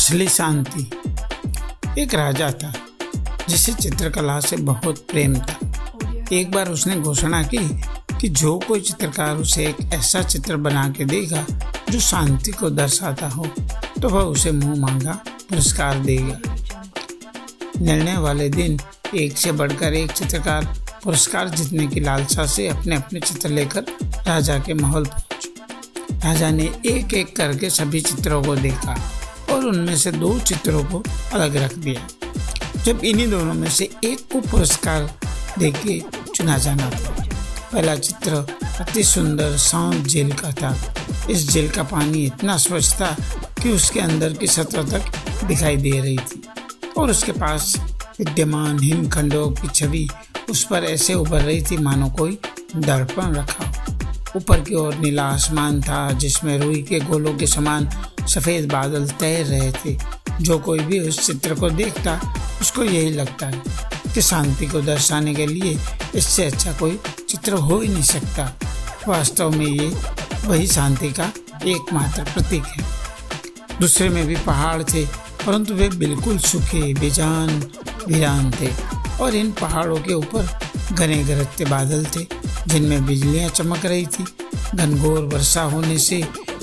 असली शांति एक राजा था, जिसे चित्रकला से बहुत प्रेम था। एक बार उसने घोषणा की कि जो कोई चित्रकार उसे एक ऐसा चित्र बना के देगा जो शांति को दर्शाता हो तो वह उसे मुँह मांगा, पुरस्कार देगा। निर्णय वाले दिन एक से बढ़कर एक चित्रकार पुरस्कार जीतने की लालसा से अपने अपने चित्र लेकर राजा के महल पहुँचे। राजा ने एक एक करके सभी चित्रों को देखा। और उनमें से दो चित्रों को अलग रख दिया। जब इन्हीं दोनों में से एक को पुरस्कार देके चुना जाना था, पहला चित्र अति सुंदर शांत जेल का था। इस जेल का पानी इतना स्वच्छ था कि उसके अंदर की सतह तक दिखाई दे रही थी। और उसके पास विद्यमान हिमखंडों की छवि उस पर ऐसे उभर रही थी, मानो कोई दर्पण रखा ऊपर की ओर नीला आसमान था, जिसमें रुई के गोलों के समान सफ़ेद बादल तैर रहे थे। जो कोई भी उस चित्र को देखता, उसको यही लगता है कि शांति को दर्शाने के लिए इससे अच्छा कोई चित्र हो ही नहीं सकता। वास्तव में ये वही शांति का एकमात्र प्रतीक है। दूसरे में भी पहाड़ थे, परंतु वे बिल्कुल सूखे, बेजान वीरान थे और इन पहाड़ों के ऊपर घने गरजते बादल थे, जिनमें बिजलियाँ चमक रही थी। घनघोर वर्षा होने से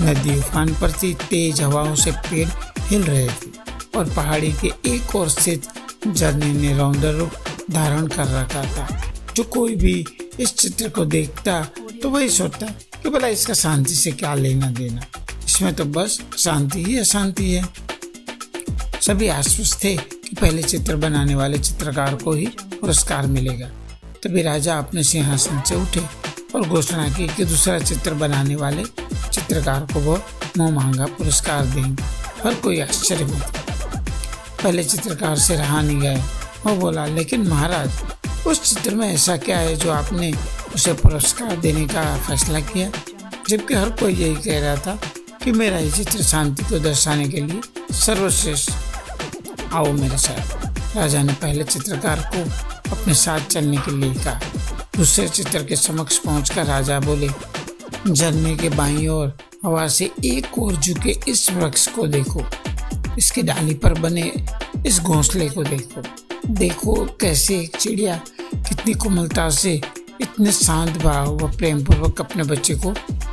नदी उफान पर थी, तेज हवाओं से पेड़ हिल रहे थे और पहाड़ी के एक और स्थित झरने ने रौंदर रूप धारण कर रखा था। जो कोई भी इस चित्र को देखता तो वही सोचता कि भला इसका शांति से क्या लेना देना। इसमें तो बस शांति ही अशांति है। सभी आश्वस्त थे कि पहले चित्र बनाने वाले चित्रकार को ही पुरस्कार मिलेगा। तभी राजा अपने सिंहासन से उठे और घोषणा की कि दूसरा चित्र बनाने वाले चित्रकार को वो मुँह मांगा पुरस्कार देंगे हर कोई आश्चर्य पहले चित्रकार से रहा नहीं गए वो बोला, लेकिन महाराज, उस चित्र में ऐसा क्या है जो आपने उसे पुरस्कार देने का फैसला किया? जबकि हर कोई यही कह रहा था कि मेरा ये चित्र शांति को दर्शाने के लिए सर्वश्रेष्ठ आओ मेरे साथ। राजा ने पहले चित्रकार को अपने साथ चलने के लिए कहा। दूसरे चित्र के समक्ष पहुंचकर राजा बोले, झरने के बाई ओर हवा से एक और झुके इस वृक्ष को देखो। इसकी डाली पर बने इस घोंसले को देखो। देखो कैसे एक चिड़िया कितनी कोमलता से इतने शांत भाव व प्रेम पूर्वक अपने बच्चे को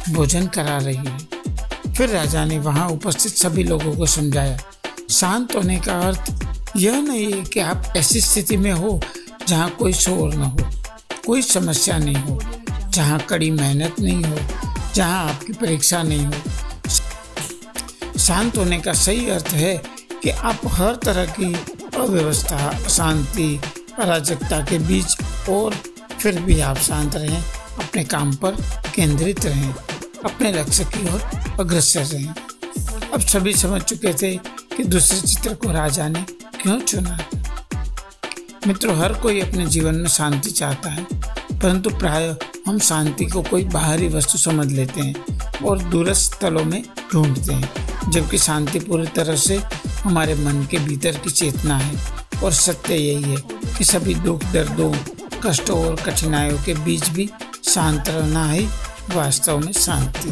भोजन करा रही है। फिर राजा ने वहाँ उपस्थित सभी लोगों को समझाया, शांत होने का अर्थ यह नहीं है कि आप ऐसी स्थिति में हो जहाँ कोई शोर न हो, कोई समस्या नहीं हो, जहाँ कड़ी मेहनत नहीं हो, जहाँ आपकी परीक्षा नहीं हो। शांत होने का सही अर्थ है कि आप हर तरह की अव्यवस्था अशांति अराजकता के बीच और फिर भी आप शांत रहें, अपने काम पर केंद्रित रहें, अपने लक्ष्य की ओर अग्रसर रहें। अब सभी समझ चुके थे कि दूसरे चित्र को राजा ने क्यों चुना? मित्रों, हर कोई अपने जीवन में शांति चाहता है, परंतु प्राय हम शांति को कोई बाहरी वस्तु समझ लेते हैं और दूरस्थ स्थलों में ढूंढते हैं, जबकि शांति पूरी तरह से हमारे मन के भीतर की चेतना है। और सत्य यही है कि सभी दुख, दर्दों, कष्टों और कठिनाइयों के बीच भी शांत रहना ही वास्तव में शांति।